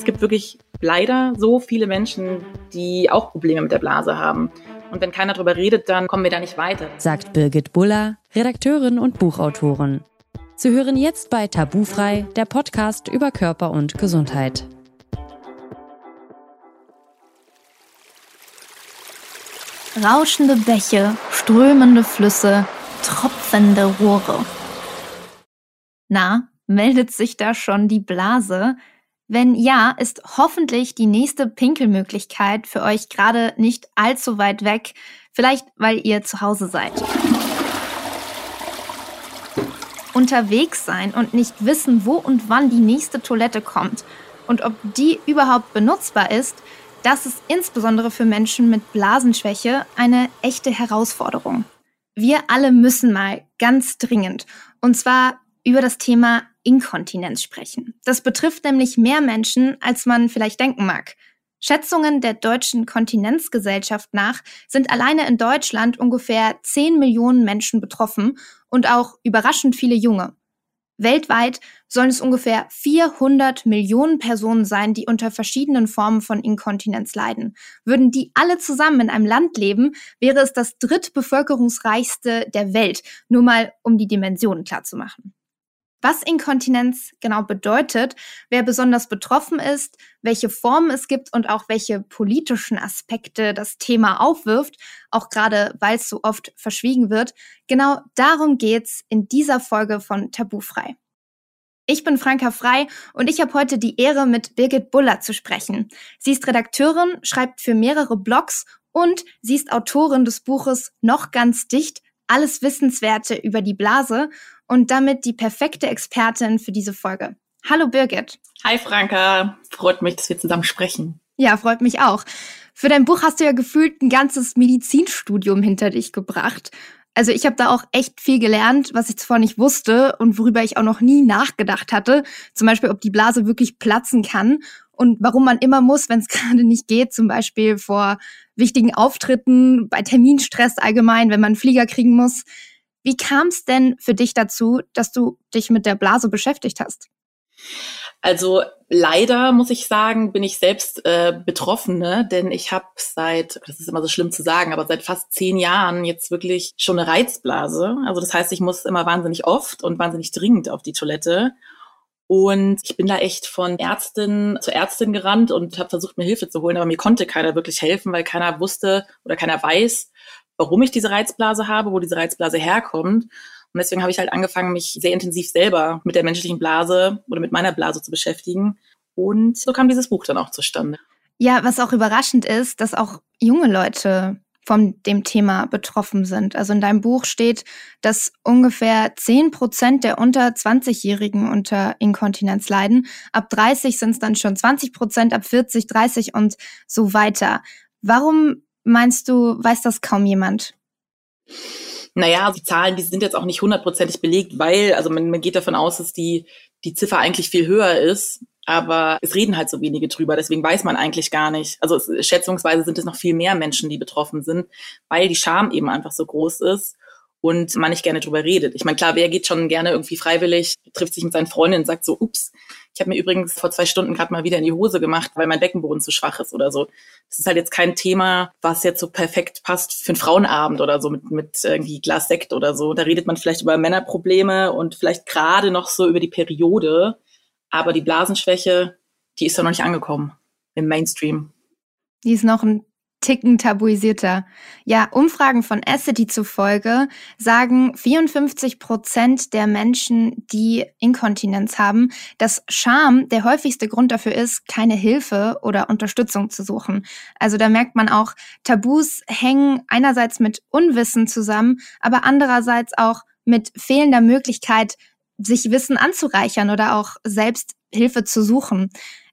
Es gibt wirklich leider so viele Menschen, die auch Probleme mit der Blase haben. Und wenn keiner darüber redet, dann kommen wir da nicht weiter. Sagt Birgit Buller, Redakteurin und Buchautorin. Sie hören jetzt bei Tabufrei, der Podcast über Körper und Gesundheit. Rauschende Bäche, strömende Flüsse, tropfende Rohre. Na, meldet sich da schon die Blase? Wenn ja, ist hoffentlich die nächste Pinkelmöglichkeit für euch gerade nicht allzu weit weg, vielleicht weil ihr zu Hause seid. Unterwegs sein und nicht wissen, wo und wann die nächste Toilette kommt und ob die überhaupt benutzbar ist, das ist insbesondere für Menschen mit Blasenschwäche eine echte Herausforderung. Wir alle müssen mal ganz dringend, und zwar über das Thema Inkontinenz sprechen. Das betrifft nämlich mehr Menschen, als man vielleicht denken mag. Schätzungen der Deutschen Kontinenzgesellschaft nach sind alleine in Deutschland ungefähr 10 Millionen Menschen betroffen und auch überraschend viele Junge. Weltweit sollen es ungefähr 400 Millionen Personen sein, die unter verschiedenen Formen von Inkontinenz leiden. Würden die alle zusammen in einem Land leben, wäre es das drittbevölkerungsreichste der Welt, nur mal um die Dimensionen klarzumachen was Inkontinenz genau bedeutet, wer besonders betroffen ist, welche Formen es gibt und auch welche politischen Aspekte das Thema aufwirft, auch gerade weil es so oft verschwiegen wird. Genau darum geht's in dieser Folge von Tabufrei. Ich bin Franka Frei und ich habe heute die Ehre, mit Birgit Buller zu sprechen. Sie ist Redakteurin, schreibt für mehrere Blogs und sie ist Autorin des Buches Noch ganz dicht, alles Wissenswerte über die Blase und damit die perfekte Expertin für diese Folge. Hallo Birgit. Hi Franka, freut mich, dass wir zusammen sprechen. Ja, freut mich auch. Für dein Buch hast du ja gefühlt ein ganzes Medizinstudium hinter dich gebracht. Also ich habe da auch echt viel gelernt, was ich zuvor nicht wusste und worüber ich auch noch nie nachgedacht hatte. Zum Beispiel, ob die Blase wirklich platzen kann und warum man immer muss, wenn es gerade nicht geht, zum Beispiel vor wichtigen Auftritten, bei Terminstress allgemein, wenn man einen Flieger kriegen muss. Wie kam es denn für dich dazu, dass du dich mit der Blase beschäftigt hast? Also leider muss ich sagen, bin ich selbst äh, Betroffene, denn ich habe seit, das ist immer so schlimm zu sagen, aber seit fast zehn Jahren jetzt wirklich schon eine Reizblase. Also das heißt, ich muss immer wahnsinnig oft und wahnsinnig dringend auf die Toilette. Und ich bin da echt von Ärztin zu Ärztin gerannt und habe versucht, mir Hilfe zu holen, aber mir konnte keiner wirklich helfen, weil keiner wusste oder keiner weiß, warum ich diese Reizblase habe, wo diese Reizblase herkommt. Und deswegen habe ich halt angefangen, mich sehr intensiv selber mit der menschlichen Blase oder mit meiner Blase zu beschäftigen. Und so kam dieses Buch dann auch zustande. Ja, was auch überraschend ist, dass auch junge Leute von dem Thema betroffen sind. Also in deinem Buch steht, dass ungefähr 10 Prozent der unter 20-Jährigen unter Inkontinenz leiden. Ab 30 sind es dann schon 20 Prozent, ab 40, 30 und so weiter. Warum Meinst du, weiß das kaum jemand? Naja, die Zahlen, die sind jetzt auch nicht hundertprozentig belegt, weil, also man, man geht davon aus, dass die, die Ziffer eigentlich viel höher ist, aber es reden halt so wenige drüber, deswegen weiß man eigentlich gar nicht. Also es, schätzungsweise sind es noch viel mehr Menschen, die betroffen sind, weil die Scham eben einfach so groß ist und man nicht gerne drüber redet. Ich meine, klar, wer geht schon gerne irgendwie freiwillig, trifft sich mit seinen Freundinnen und sagt so, ups, ich habe mir übrigens vor zwei Stunden gerade mal wieder in die Hose gemacht, weil mein Beckenboden zu schwach ist oder so. Das ist halt jetzt kein Thema, was jetzt so perfekt passt für einen Frauenabend oder so mit, mit irgendwie Glas Sekt oder so. Da redet man vielleicht über Männerprobleme und vielleicht gerade noch so über die Periode. Aber die Blasenschwäche, die ist ja noch nicht angekommen im Mainstream. Die ist noch ein Ticken tabuisierter. Ja, Umfragen von Acity zufolge sagen 54 Prozent der Menschen, die Inkontinenz haben, dass Scham der häufigste Grund dafür ist, keine Hilfe oder Unterstützung zu suchen. Also da merkt man auch, Tabus hängen einerseits mit Unwissen zusammen, aber andererseits auch mit fehlender Möglichkeit, sich Wissen anzureichern oder auch selbst Hilfe zu suchen.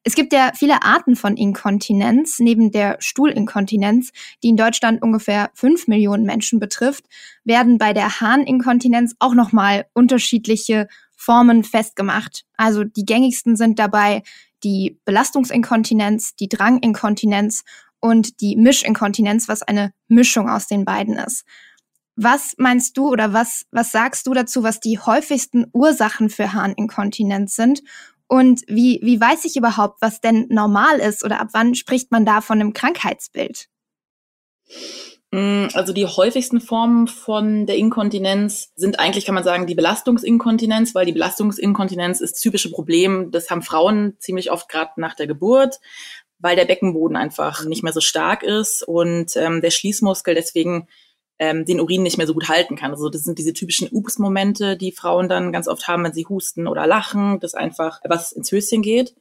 Es gibt ja viele Arten von Inkontinenz, neben der Stuhlinkontinenz, die in Deutschland ungefähr fünf Millionen Menschen betrifft, werden bei der Harninkontinenz auch nochmal unterschiedliche Formen festgemacht. Also die gängigsten sind dabei die Belastungsinkontinenz, die Dranginkontinenz und die Mischinkontinenz, was eine Mischung aus den beiden ist. Was meinst du oder was, was sagst du dazu, was die häufigsten Ursachen für Harninkontinenz sind Und wie, wie weiß ich überhaupt, was denn normal ist oder ab wann spricht man da von einem Krankheitsbild? Mm, also die häufigsten Formen von der Inkontinenz sind eigentlich, kann man sagen, die Belastungsinkontinenz, weil die Belastungsinkontinenz ist das typische Problem. Das haben Frauen ziemlich oft gerade nach der Geburt, weil der Beckenboden einfach nicht mehr so stark ist und ähm, der Schließmuskel deswegen ähm, den Urin nicht mehr so gut halten kann. Also das sind diese typischen Ups-Momente, die Frauen dann ganz oft haben, wenn sie husten oder lachen, dass einfach was ins Höschen geht.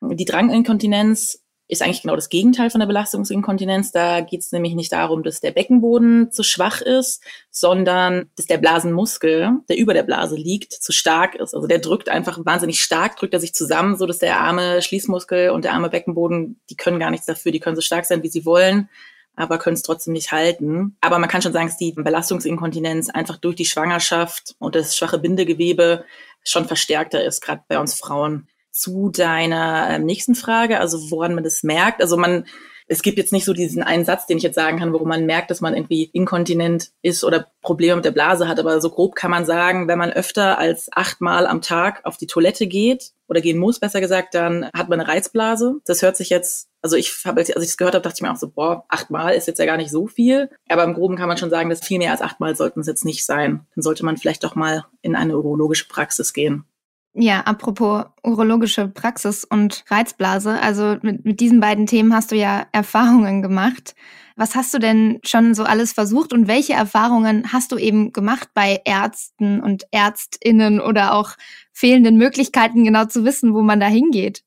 Die Dranginkontinenz ist eigentlich genau das Gegenteil von der Belastungsinkontinenz. Da geht es nämlich nicht darum, dass der Beckenboden zu schwach ist, sondern dass der Blasenmuskel, der über der Blase liegt, zu stark ist. Also der drückt einfach wahnsinnig stark, drückt er sich zusammen, so dass der arme Schließmuskel und der arme Beckenboden, die können gar nichts dafür, die können so stark sein, wie sie wollen aber können es trotzdem nicht halten. Aber man kann schon sagen, dass die Belastungsinkontinenz einfach durch die Schwangerschaft und das schwache Bindegewebe schon verstärkter ist, gerade bei uns Frauen zu deiner ähm, nächsten Frage, also woran man das merkt. Also man, es gibt jetzt nicht so diesen einen Satz, den ich jetzt sagen kann, worum man merkt, dass man irgendwie inkontinent ist oder Probleme mit der Blase hat. Aber so grob kann man sagen, wenn man öfter als achtmal am Tag auf die Toilette geht oder gehen muss, besser gesagt, dann hat man eine Reizblase. Das hört sich jetzt, also ich habe, als ich das gehört habe, dachte ich mir auch so, boah, achtmal ist jetzt ja gar nicht so viel. Aber im Groben kann man schon sagen, dass viel mehr als achtmal sollten es jetzt nicht sein. Dann sollte man vielleicht doch mal in eine urologische Praxis gehen. Ja, apropos urologische Praxis und Reizblase, also mit, mit diesen beiden Themen hast du ja Erfahrungen gemacht. Was hast du denn schon so alles versucht und welche Erfahrungen hast du eben gemacht bei Ärzten und Ärztinnen oder auch fehlenden Möglichkeiten, genau zu wissen, wo man da hingeht?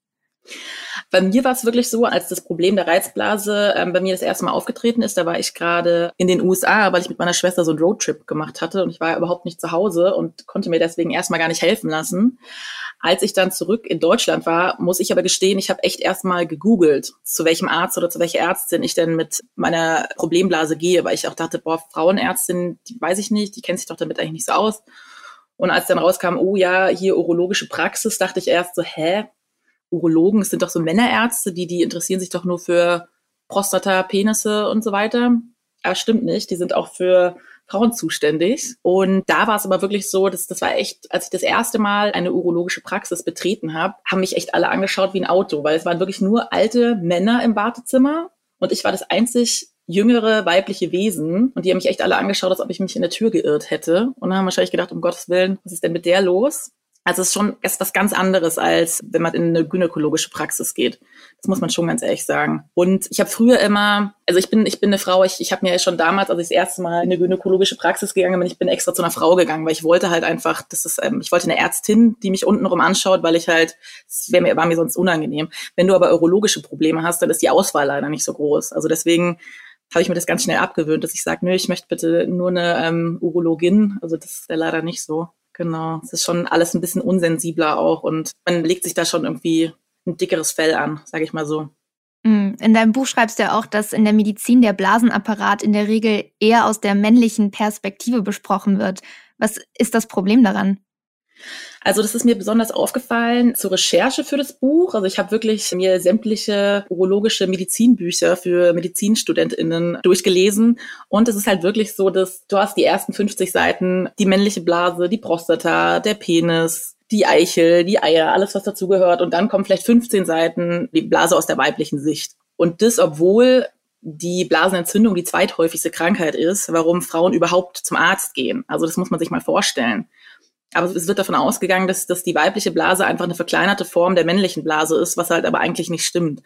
Bei mir war es wirklich so, als das Problem der Reizblase ähm, bei mir das erste Mal aufgetreten ist, da war ich gerade in den USA, weil ich mit meiner Schwester so einen Roadtrip gemacht hatte und ich war überhaupt nicht zu Hause und konnte mir deswegen erstmal gar nicht helfen lassen. Als ich dann zurück in Deutschland war, muss ich aber gestehen, ich habe echt erstmal gegoogelt, zu welchem Arzt oder zu welcher Ärztin ich denn mit meiner Problemblase gehe, weil ich auch dachte, boah, Frauenärztin, die weiß ich nicht, die kennt sich doch damit eigentlich nicht so aus. Und als dann rauskam, oh ja, hier urologische Praxis, dachte ich erst so, hä, Urologen, es sind doch so Männerärzte, die, die interessieren sich doch nur für Prostata, Penisse und so weiter. Aber stimmt nicht, die sind auch für Frauen zuständig. Und da war es aber wirklich so, dass das war echt, als ich das erste Mal eine urologische Praxis betreten habe, haben mich echt alle angeschaut wie ein Auto, weil es waren wirklich nur alte Männer im Wartezimmer und ich war das einzig jüngere weibliche Wesen und die haben mich echt alle angeschaut, als ob ich mich in der Tür geirrt hätte und haben wahrscheinlich gedacht, um Gottes Willen, was ist denn mit der los? Also es ist schon etwas ganz anderes, als wenn man in eine gynäkologische Praxis geht. Das muss man schon ganz ehrlich sagen. Und ich habe früher immer, also ich bin, ich bin eine Frau, ich, ich habe mir schon damals, als ich das erste Mal in eine gynäkologische Praxis gegangen bin, ich bin extra zu einer Frau gegangen, weil ich wollte halt einfach, das ist, ähm, ich wollte eine Ärztin, die mich untenrum anschaut, weil ich halt, das wär mir, war mir sonst unangenehm. Wenn du aber urologische Probleme hast, dann ist die Auswahl leider nicht so groß. Also deswegen habe ich mir das ganz schnell abgewöhnt, dass ich sage, nö, ich möchte bitte nur eine ähm, Urologin. Also das ist ja leider nicht so. Genau. Es ist schon alles ein bisschen unsensibler auch und man legt sich da schon irgendwie ein dickeres Fell an, sage ich mal so. Mm, in deinem Buch schreibst du ja auch, dass in der Medizin der Blasenapparat in der Regel eher aus der männlichen Perspektive besprochen wird. Was ist das Problem daran? Also das ist mir besonders aufgefallen zur Recherche für das Buch. Also ich habe wirklich mir sämtliche urologische Medizinbücher für Medizinstudentinnen durchgelesen und es ist halt wirklich so, dass du hast die ersten 50 Seiten die männliche Blase, die Prostata, der Penis, die Eichel, die Eier, alles was dazugehört und dann kommen vielleicht 15 Seiten die Blase aus der weiblichen Sicht. Und das, obwohl die Blasenentzündung die zweithäufigste Krankheit ist, warum Frauen überhaupt zum Arzt gehen. Also das muss man sich mal vorstellen. Aber es wird davon ausgegangen, dass, dass die weibliche Blase einfach eine verkleinerte Form der männlichen Blase ist, was halt aber eigentlich nicht stimmt.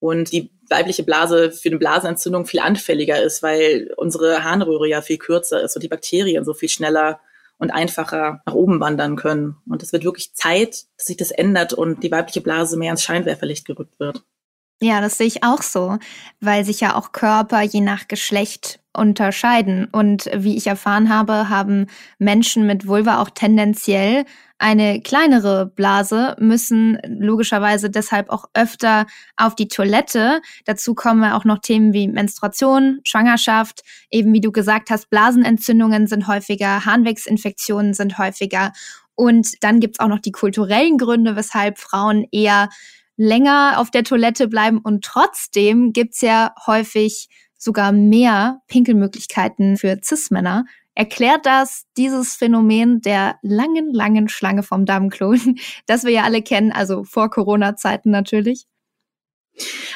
Und die weibliche Blase für eine Blasenentzündung viel anfälliger ist, weil unsere Harnröhre ja viel kürzer ist und die Bakterien so viel schneller und einfacher nach oben wandern können. Und es wird wirklich Zeit, dass sich das ändert und die weibliche Blase mehr ins Scheinwerferlicht gerückt wird. Ja, das sehe ich auch so, weil sich ja auch Körper je nach Geschlecht unterscheiden. Und wie ich erfahren habe, haben Menschen mit Vulva auch tendenziell eine kleinere Blase, müssen logischerweise deshalb auch öfter auf die Toilette. Dazu kommen auch noch Themen wie Menstruation, Schwangerschaft, eben wie du gesagt hast, Blasenentzündungen sind häufiger, Harnwegsinfektionen sind häufiger. Und dann gibt's auch noch die kulturellen Gründe, weshalb Frauen eher länger auf der Toilette bleiben. Und trotzdem gibt's ja häufig sogar mehr Pinkelmöglichkeiten für Cis-Männer. Erklärt das dieses Phänomen der langen, langen Schlange vom Damenklo, das wir ja alle kennen, also vor Corona-Zeiten natürlich?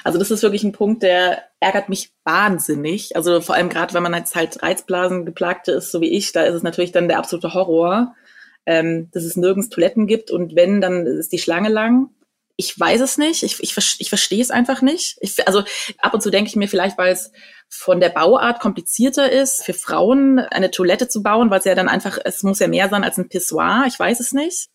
Also das ist wirklich ein Punkt, der ärgert mich wahnsinnig. Also vor allem gerade, wenn man jetzt halt Reizblasen geplagte ist, so wie ich, da ist es natürlich dann der absolute Horror, ähm, dass es nirgends Toiletten gibt und wenn, dann ist die Schlange lang. Ich weiß es nicht. Ich, ich, ich verstehe es einfach nicht. Ich, also ab und zu denke ich mir vielleicht, weil es von der Bauart komplizierter ist, für Frauen eine Toilette zu bauen, weil es ja dann einfach, es muss ja mehr sein als ein Pissoir. Ich weiß es nicht.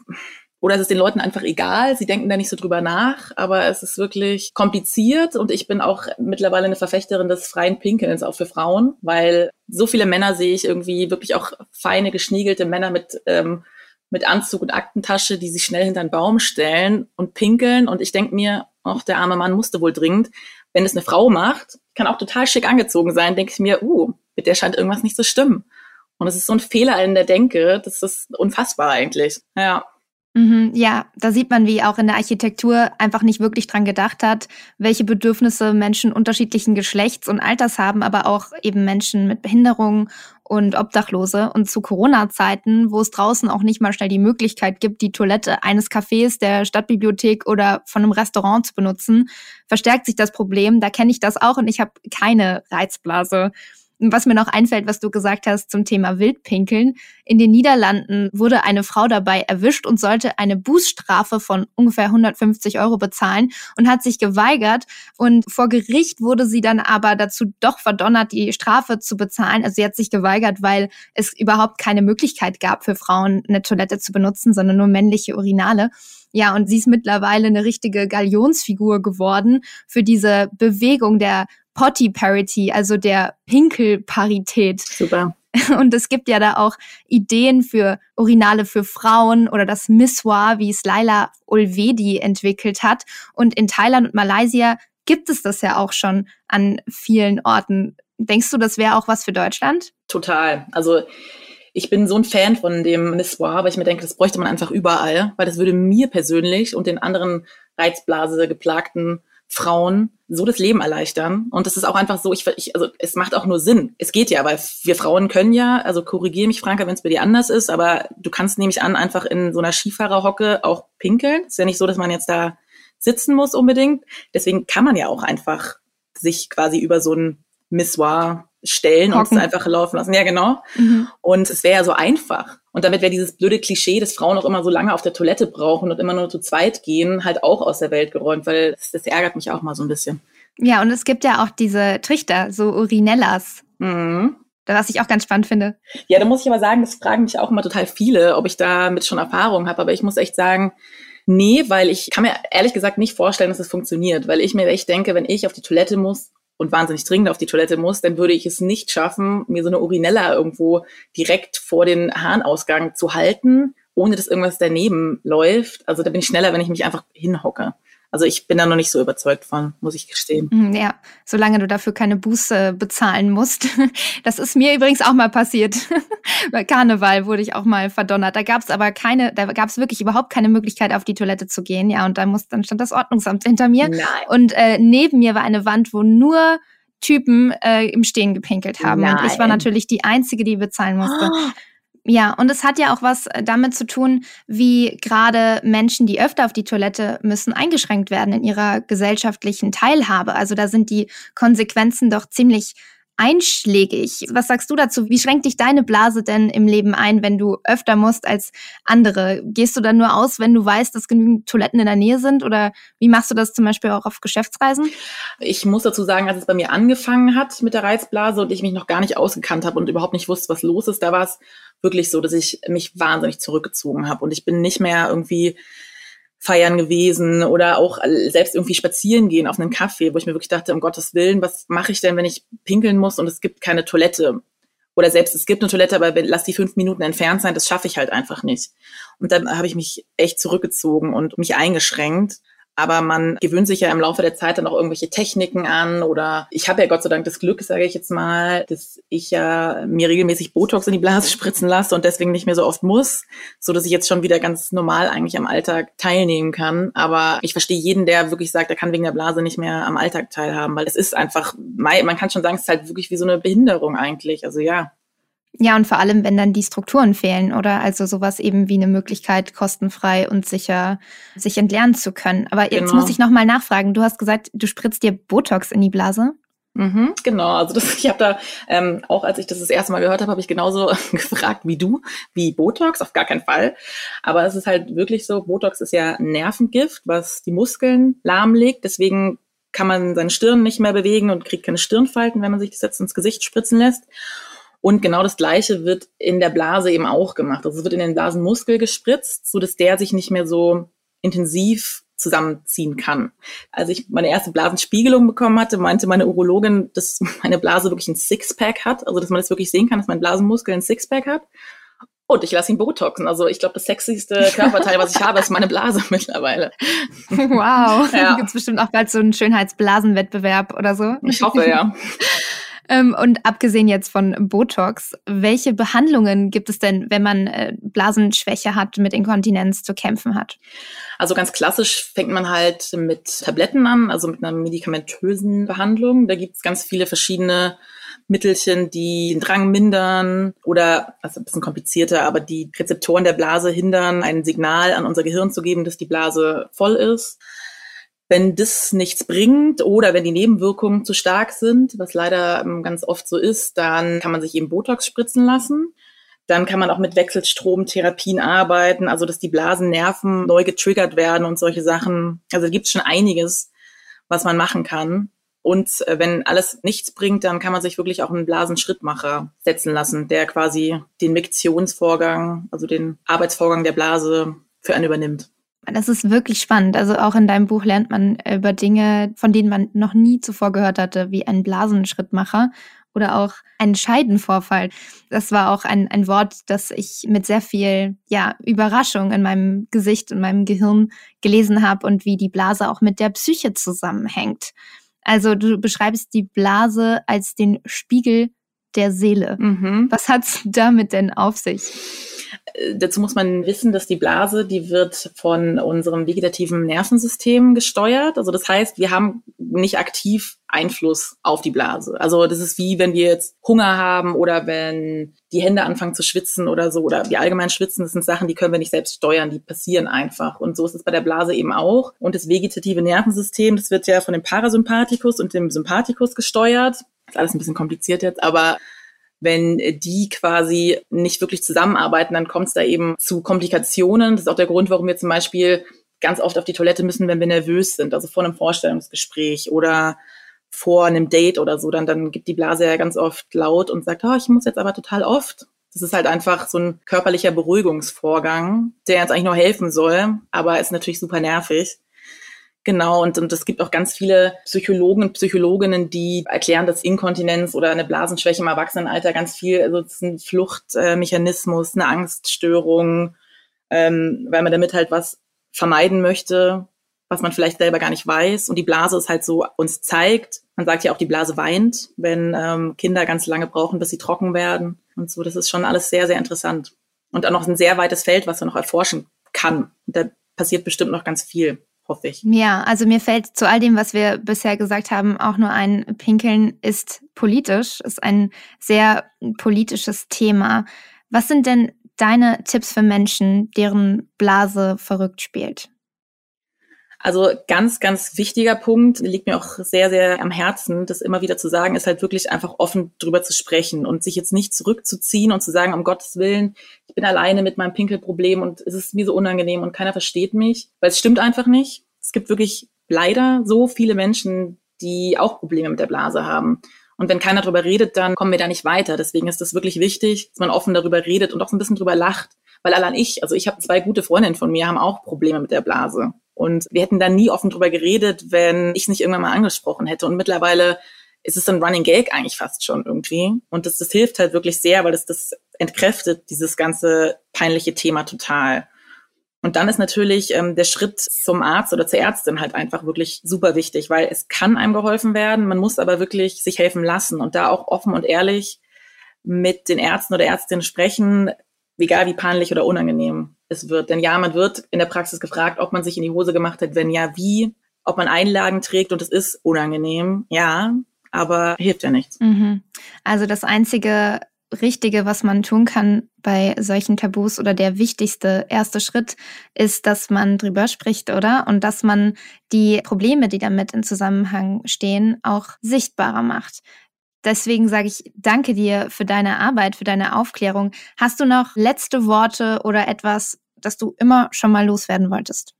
Oder es ist den Leuten einfach egal, sie denken da nicht so drüber nach, aber es ist wirklich kompliziert und ich bin auch mittlerweile eine Verfechterin des freien Pinkelns auch für Frauen, weil so viele Männer sehe ich irgendwie wirklich auch feine, geschniegelte Männer mit, ähm, mit Anzug und Aktentasche, die sich schnell hinter einen Baum stellen und pinkeln und ich denke mir, ach, der arme Mann musste wohl dringend. Wenn es eine Frau macht, kann auch total schick angezogen sein, denke ich mir, uh, mit der scheint irgendwas nicht zu stimmen. Und es ist so ein Fehler in der Denke, das ist unfassbar eigentlich. Ja. Mhm, ja, da sieht man, wie auch in der Architektur einfach nicht wirklich dran gedacht hat, welche Bedürfnisse Menschen unterschiedlichen Geschlechts und Alters haben, aber auch eben Menschen mit Behinderungen und Obdachlose. Und zu Corona-Zeiten, wo es draußen auch nicht mal schnell die Möglichkeit gibt, die Toilette eines Cafés, der Stadtbibliothek oder von einem Restaurant zu benutzen, verstärkt sich das Problem. Da kenne ich das auch und ich habe keine Reizblase. Was mir noch einfällt, was du gesagt hast zum Thema Wildpinkeln. In den Niederlanden wurde eine Frau dabei erwischt und sollte eine Bußstrafe von ungefähr 150 Euro bezahlen und hat sich geweigert. Und vor Gericht wurde sie dann aber dazu doch verdonnert, die Strafe zu bezahlen. Also sie hat sich geweigert, weil es überhaupt keine Möglichkeit gab für Frauen, eine Toilette zu benutzen, sondern nur männliche Urinale. Ja, und sie ist mittlerweile eine richtige Galionsfigur geworden für diese Bewegung der Potty Parity, also der Pinkelparität. Super. Und es gibt ja da auch Ideen für Urinale für Frauen oder das Missoir, wie es Laila Ulvedi entwickelt hat. Und in Thailand und Malaysia gibt es das ja auch schon an vielen Orten. Denkst du, das wäre auch was für Deutschland? Total. Also ich bin so ein Fan von dem Missoir, weil ich mir denke, das bräuchte man einfach überall, weil das würde mir persönlich und den anderen Reizblase geplagten Frauen so das Leben erleichtern. Und das ist auch einfach so, ich, ich, also es macht auch nur Sinn. Es geht ja, weil wir Frauen können ja, also korrigiere mich, Franka, wenn es bei dir anders ist, aber du kannst nämlich an, einfach in so einer Skifahrerhocke auch pinkeln. Ist ja nicht so, dass man jetzt da sitzen muss unbedingt. Deswegen kann man ja auch einfach sich quasi über so ein Missoir stellen Hocken. und es einfach laufen lassen. Ja, genau. Mhm. Und es wäre ja so einfach. Und damit wäre dieses blöde Klischee, dass Frauen auch immer so lange auf der Toilette brauchen und immer nur zu zweit gehen, halt auch aus der Welt geräumt, weil das, das ärgert mich auch mal so ein bisschen. Ja, und es gibt ja auch diese Trichter, so Urinellas. Mhm. Was ich auch ganz spannend finde. Ja, da muss ich aber sagen, das fragen mich auch immer total viele, ob ich damit schon Erfahrung habe. Aber ich muss echt sagen, nee, weil ich kann mir ehrlich gesagt nicht vorstellen, dass es das funktioniert. Weil ich mir echt denke, wenn ich auf die Toilette muss, und wahnsinnig dringend auf die Toilette muss, dann würde ich es nicht schaffen, mir so eine Urinella irgendwo direkt vor den Harnausgang zu halten, ohne dass irgendwas daneben läuft. Also da bin ich schneller, wenn ich mich einfach hinhocke. Also ich bin da noch nicht so überzeugt von, muss ich gestehen. Mhm, ja, solange du dafür keine Buße bezahlen musst. Das ist mir übrigens auch mal passiert. Bei Karneval wurde ich auch mal verdonnert. Da gab es aber keine, da gab es wirklich überhaupt keine Möglichkeit, auf die Toilette zu gehen. Ja, und da muss, dann stand das Ordnungsamt hinter mir. Nein. Und äh, neben mir war eine Wand, wo nur Typen äh, im Stehen gepinkelt haben. Nein. Und ich war natürlich die Einzige, die bezahlen musste. Oh. Ja, und es hat ja auch was äh, damit zu tun, wie gerade Menschen, die öfter auf die Toilette müssen, eingeschränkt werden in ihrer gesellschaftlichen Teilhabe. Also da sind die Konsequenzen doch ziemlich einschlägig. Was sagst du dazu? Wie schränkt dich deine Blase denn im Leben ein, wenn du öfter musst als andere? Gehst du dann nur aus, wenn du weißt, dass genügend Toiletten in der Nähe sind? Oder wie machst du das zum Beispiel auch auf Geschäftsreisen? Ich muss dazu sagen, als es bei mir angefangen hat mit der Reizblase und ich mich noch gar nicht ausgekannt habe und überhaupt nicht wusste, was los ist, da war es wirklich so, dass ich mich wahnsinnig zurückgezogen habe und ich bin nicht mehr irgendwie feiern gewesen oder auch selbst irgendwie spazieren gehen auf einen Kaffee, wo ich mir wirklich dachte, um Gottes Willen, was mache ich denn, wenn ich pinkeln muss und es gibt keine Toilette? Oder selbst es gibt eine Toilette, aber lass die fünf Minuten entfernt sein, das schaffe ich halt einfach nicht. Und dann habe ich mich echt zurückgezogen und mich eingeschränkt. Aber man gewöhnt sich ja im Laufe der Zeit dann auch irgendwelche Techniken an oder ich habe ja Gott sei Dank das Glück, sage ich jetzt mal, dass ich ja mir regelmäßig Botox in die Blase spritzen lasse und deswegen nicht mehr so oft muss, so dass ich jetzt schon wieder ganz normal eigentlich am Alltag teilnehmen kann. Aber ich verstehe jeden, der wirklich sagt, er kann wegen der Blase nicht mehr am Alltag teilhaben, weil es ist einfach, man kann schon sagen, es ist halt wirklich wie so eine Behinderung eigentlich. Also ja. Ja, und vor allem, wenn dann die Strukturen fehlen oder also sowas eben wie eine Möglichkeit, kostenfrei und sicher sich entlernen zu können. Aber jetzt genau. muss ich nochmal nachfragen. Du hast gesagt, du spritzt dir Botox in die Blase. Mhm, genau, also das, ich habe da ähm, auch, als ich das das erste Mal gehört habe, habe ich genauso gefragt wie du, wie Botox, auf gar keinen Fall. Aber es ist halt wirklich so, Botox ist ja ein Nervengift, was die Muskeln lahmlegt. Deswegen kann man seine Stirn nicht mehr bewegen und kriegt keine Stirnfalten, wenn man sich das jetzt ins Gesicht spritzen lässt. Und genau das Gleiche wird in der Blase eben auch gemacht. Also es wird in den Blasenmuskel gespritzt, so dass der sich nicht mehr so intensiv zusammenziehen kann. Als ich meine erste Blasenspiegelung bekommen hatte, meinte meine Urologin, dass meine Blase wirklich ein Sixpack hat, also dass man das wirklich sehen kann, dass mein Blasenmuskel ein Sixpack hat. Und ich lasse ihn Botoxen. Also ich glaube, das sexyste Körperteil, was ich habe, ist meine Blase mittlerweile. Wow. Ja. Gibt es bestimmt auch bald so einen Schönheitsblasenwettbewerb oder so? Ich hoffe, ja. Ähm, und abgesehen jetzt von Botox, welche Behandlungen gibt es denn, wenn man äh, Blasenschwäche hat, mit Inkontinenz zu kämpfen hat? Also ganz klassisch fängt man halt mit Tabletten an, also mit einer medikamentösen Behandlung. Da gibt es ganz viele verschiedene Mittelchen, die den Drang mindern oder, also ein bisschen komplizierter, aber die Rezeptoren der Blase hindern, ein Signal an unser Gehirn zu geben, dass die Blase voll ist. Wenn das nichts bringt oder wenn die Nebenwirkungen zu stark sind, was leider ähm, ganz oft so ist, dann kann man sich eben Botox spritzen lassen. Dann kann man auch mit Wechselstromtherapien arbeiten, also dass die Blasennerven neu getriggert werden und solche Sachen. Also gibt es schon einiges, was man machen kann. Und äh, wenn alles nichts bringt, dann kann man sich wirklich auch einen Blasenschrittmacher setzen lassen, der quasi den Miktionsvorgang, also den Arbeitsvorgang der Blase für einen übernimmt. Das ist wirklich spannend. Also auch in deinem Buch lernt man über Dinge, von denen man noch nie zuvor gehört hatte, wie ein Blasenschrittmacher oder auch ein Scheidenvorfall. Das war auch ein, ein Wort, das ich mit sehr viel ja, Überraschung in meinem Gesicht und meinem Gehirn gelesen habe und wie die Blase auch mit der Psyche zusammenhängt. Also du beschreibst die Blase als den Spiegel der Seele. Mhm. Was hat's damit denn auf sich? dazu muss man wissen, dass die Blase, die wird von unserem vegetativen Nervensystem gesteuert. Also das heißt, wir haben nicht aktiv Einfluss auf die Blase. Also das ist wie, wenn wir jetzt Hunger haben oder wenn die Hände anfangen zu schwitzen oder so oder wir allgemein schwitzen. Das sind Sachen, die können wir nicht selbst steuern, die passieren einfach. Und so ist es bei der Blase eben auch. Und das vegetative Nervensystem, das wird ja von dem Parasympathikus und dem Sympathikus gesteuert. Ist alles ein bisschen kompliziert jetzt, aber wenn die quasi nicht wirklich zusammenarbeiten, dann kommt es da eben zu Komplikationen. Das ist auch der Grund, warum wir zum Beispiel ganz oft auf die Toilette müssen, wenn wir nervös sind, also vor einem Vorstellungsgespräch oder vor einem Date oder so, dann, dann gibt die Blase ja ganz oft laut und sagt, oh, ich muss jetzt aber total oft. Das ist halt einfach so ein körperlicher Beruhigungsvorgang, der uns eigentlich nur helfen soll, aber ist natürlich super nervig. Genau, und, und es gibt auch ganz viele Psychologen und Psychologinnen, die erklären, dass Inkontinenz oder eine Blasenschwäche im Erwachsenenalter ganz viel, also es ist ein Fluchtmechanismus, eine Angststörung, ähm, weil man damit halt was vermeiden möchte, was man vielleicht selber gar nicht weiß. Und die Blase ist halt so uns zeigt. Man sagt ja auch, die Blase weint, wenn ähm, Kinder ganz lange brauchen, bis sie trocken werden. Und so, das ist schon alles sehr, sehr interessant. Und auch noch ein sehr weites Feld, was man noch erforschen kann. Und da passiert bestimmt noch ganz viel hoffe ich. Ja, also mir fällt zu all dem, was wir bisher gesagt haben, auch nur ein, Pinkeln ist politisch, ist ein sehr politisches Thema. Was sind denn deine Tipps für Menschen, deren Blase verrückt spielt? Also ganz, ganz wichtiger Punkt, liegt mir auch sehr, sehr am Herzen, das immer wieder zu sagen, ist halt wirklich einfach offen drüber zu sprechen und sich jetzt nicht zurückzuziehen und zu sagen, um Gottes Willen, ich bin alleine mit meinem Pinkelproblem und es ist mir so unangenehm und keiner versteht mich, weil es stimmt einfach nicht. Es gibt wirklich leider so viele Menschen, die auch Probleme mit der Blase haben. Und wenn keiner darüber redet, dann kommen wir da nicht weiter. Deswegen ist es wirklich wichtig, dass man offen darüber redet und auch so ein bisschen drüber lacht. Weil allein ich, also ich habe zwei gute Freundinnen von mir, haben auch Probleme mit der Blase. Und wir hätten da nie offen drüber geredet, wenn ich es nicht irgendwann mal angesprochen hätte. Und mittlerweile ist es ein Running Gag eigentlich fast schon irgendwie. Und das, das hilft halt wirklich sehr, weil das, das entkräftet dieses ganze peinliche Thema total. Und dann ist natürlich ähm, der Schritt zum Arzt oder zur Ärztin halt einfach wirklich super wichtig, weil es kann einem geholfen werden, man muss aber wirklich sich helfen lassen und da auch offen und ehrlich mit den Ärzten oder Ärztinnen sprechen, egal wie peinlich oder unangenehm es wird. Denn ja, man wird in der Praxis gefragt, ob man sich in die Hose gemacht hat, wenn ja, wie, ob man Einlagen trägt und es ist unangenehm, ja, aber hilft ja nichts. Mhm. Also das Einzige, Richtige, was man tun kann bei solchen Tabus oder der wichtigste erste Schritt ist, dass man drüber spricht, oder? Und dass man die Probleme, die damit in Zusammenhang stehen, auch sichtbarer macht. Deswegen sage ich danke dir für deine Arbeit, für deine Aufklärung. Hast du noch letzte Worte oder etwas, das du immer schon mal loswerden wolltest?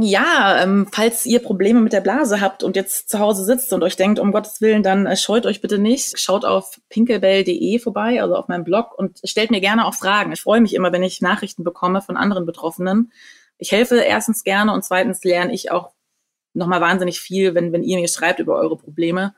Ja, ähm, falls ihr Probleme mit der Blase habt und jetzt zu Hause sitzt und euch denkt, um Gottes Willen, dann äh, scheut euch bitte nicht. Schaut auf pinkelbell.de vorbei, also auf meinem Blog und stellt mir gerne auch Fragen. Ich freue mich immer, wenn ich Nachrichten bekomme von anderen Betroffenen. Ich helfe erstens gerne und zweitens lerne ich auch nochmal wahnsinnig viel, wenn, wenn ihr mir schreibt über eure Probleme.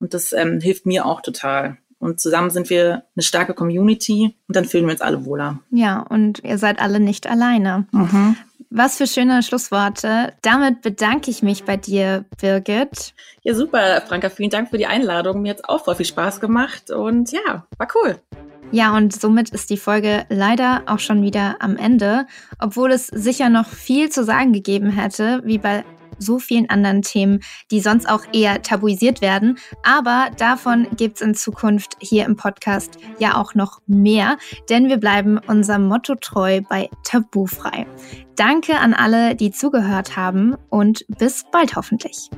Und das ähm, hilft mir auch total. Und zusammen sind wir eine starke Community und dann fühlen wir uns alle wohler. Ja, und ihr seid alle nicht alleine. Mhm. Was für schöne Schlussworte. Damit bedanke ich mich bei dir, Birgit. Ja, super, Franka. Vielen Dank für die Einladung. Mir hat es auch voll viel Spaß gemacht und ja, war cool. Ja, und somit ist die Folge leider auch schon wieder am Ende, obwohl es sicher noch viel zu sagen gegeben hätte, wie bei so vielen anderen Themen, die sonst auch eher tabuisiert werden. Aber davon gibt es in Zukunft hier im Podcast ja auch noch mehr, denn wir bleiben unserem Motto treu bei Tabufrei. Danke an alle, die zugehört haben und bis bald hoffentlich.